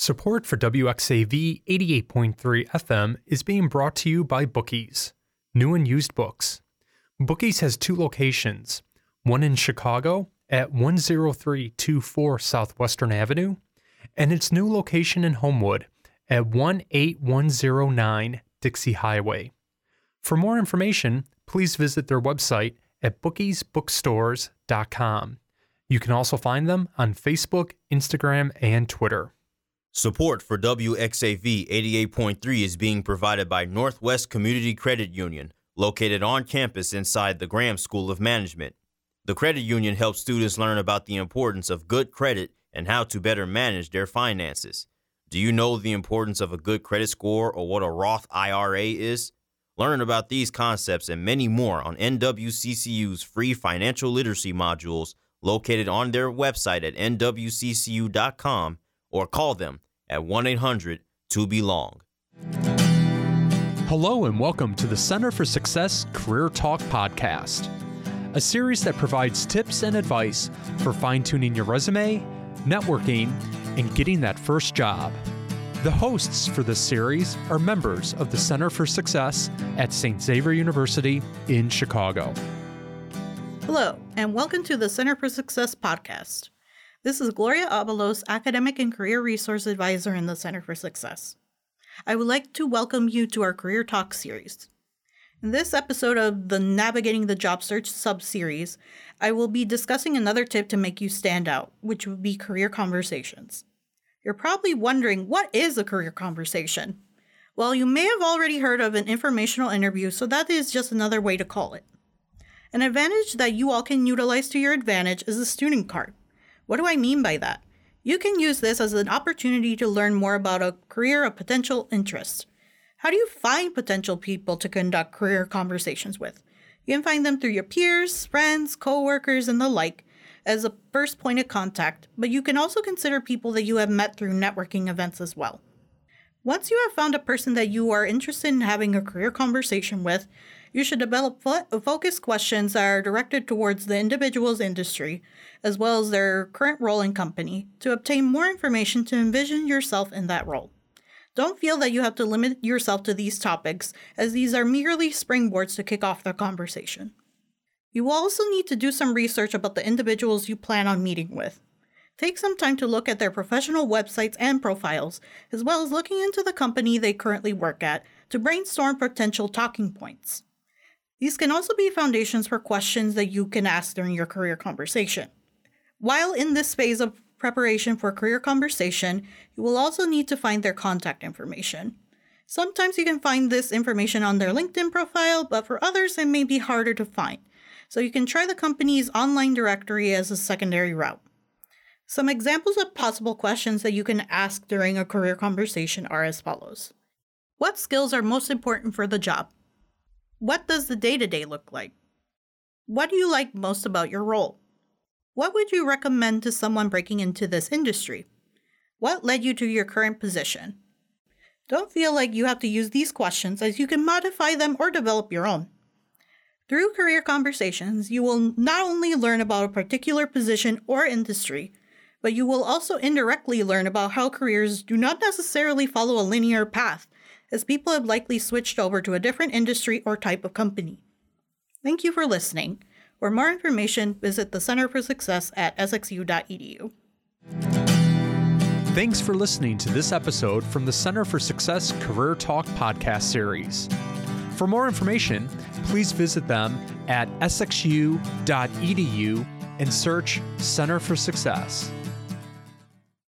Support for WXAV 88.3 FM is being brought to you by Bookies, new and used books. Bookies has two locations one in Chicago at 10324 Southwestern Avenue, and its new location in Homewood at 18109 Dixie Highway. For more information, please visit their website at bookiesbookstores.com. You can also find them on Facebook, Instagram, and Twitter. Support for WXAV 88.3 is being provided by Northwest Community Credit Union, located on campus inside the Graham School of Management. The credit union helps students learn about the importance of good credit and how to better manage their finances. Do you know the importance of a good credit score or what a Roth IRA is? Learn about these concepts and many more on NWCCU's free financial literacy modules located on their website at nwccu.com or call them at 1 800 2 Belong. Hello, and welcome to the Center for Success Career Talk podcast, a series that provides tips and advice for fine tuning your resume, networking, and getting that first job. The hosts for this series are members of the Center for Success at St. Xavier University in Chicago. Hello, and welcome to the Center for Success podcast. This is Gloria Avalos, Academic and Career Resource Advisor in the Center for Success. I would like to welcome you to our Career Talk series. In this episode of the Navigating the Job Search sub series, I will be discussing another tip to make you stand out, which would be career conversations. You're probably wondering what is a career conversation? Well, you may have already heard of an informational interview, so that is just another way to call it. An advantage that you all can utilize to your advantage is the student card. What do I mean by that? You can use this as an opportunity to learn more about a career of potential interest. How do you find potential people to conduct career conversations with? You can find them through your peers, friends, coworkers, and the like as a first point of contact, but you can also consider people that you have met through networking events as well. Once you have found a person that you are interested in having a career conversation with, you should develop fo- focused questions that are directed towards the individual's industry, as well as their current role in company, to obtain more information to envision yourself in that role. Don't feel that you have to limit yourself to these topics, as these are merely springboards to kick off the conversation. You will also need to do some research about the individuals you plan on meeting with. Take some time to look at their professional websites and profiles, as well as looking into the company they currently work at to brainstorm potential talking points. These can also be foundations for questions that you can ask during your career conversation. While in this phase of preparation for career conversation, you will also need to find their contact information. Sometimes you can find this information on their LinkedIn profile, but for others, it may be harder to find. So you can try the company's online directory as a secondary route. Some examples of possible questions that you can ask during a career conversation are as follows What skills are most important for the job? What does the day to day look like? What do you like most about your role? What would you recommend to someone breaking into this industry? What led you to your current position? Don't feel like you have to use these questions as you can modify them or develop your own. Through career conversations, you will not only learn about a particular position or industry, but you will also indirectly learn about how careers do not necessarily follow a linear path as people have likely switched over to a different industry or type of company. Thank you for listening. For more information, visit the Center for Success at sxu.edu. Thanks for listening to this episode from the Center for Success Career Talk podcast series. For more information, please visit them at sxu.edu and search Center for Success.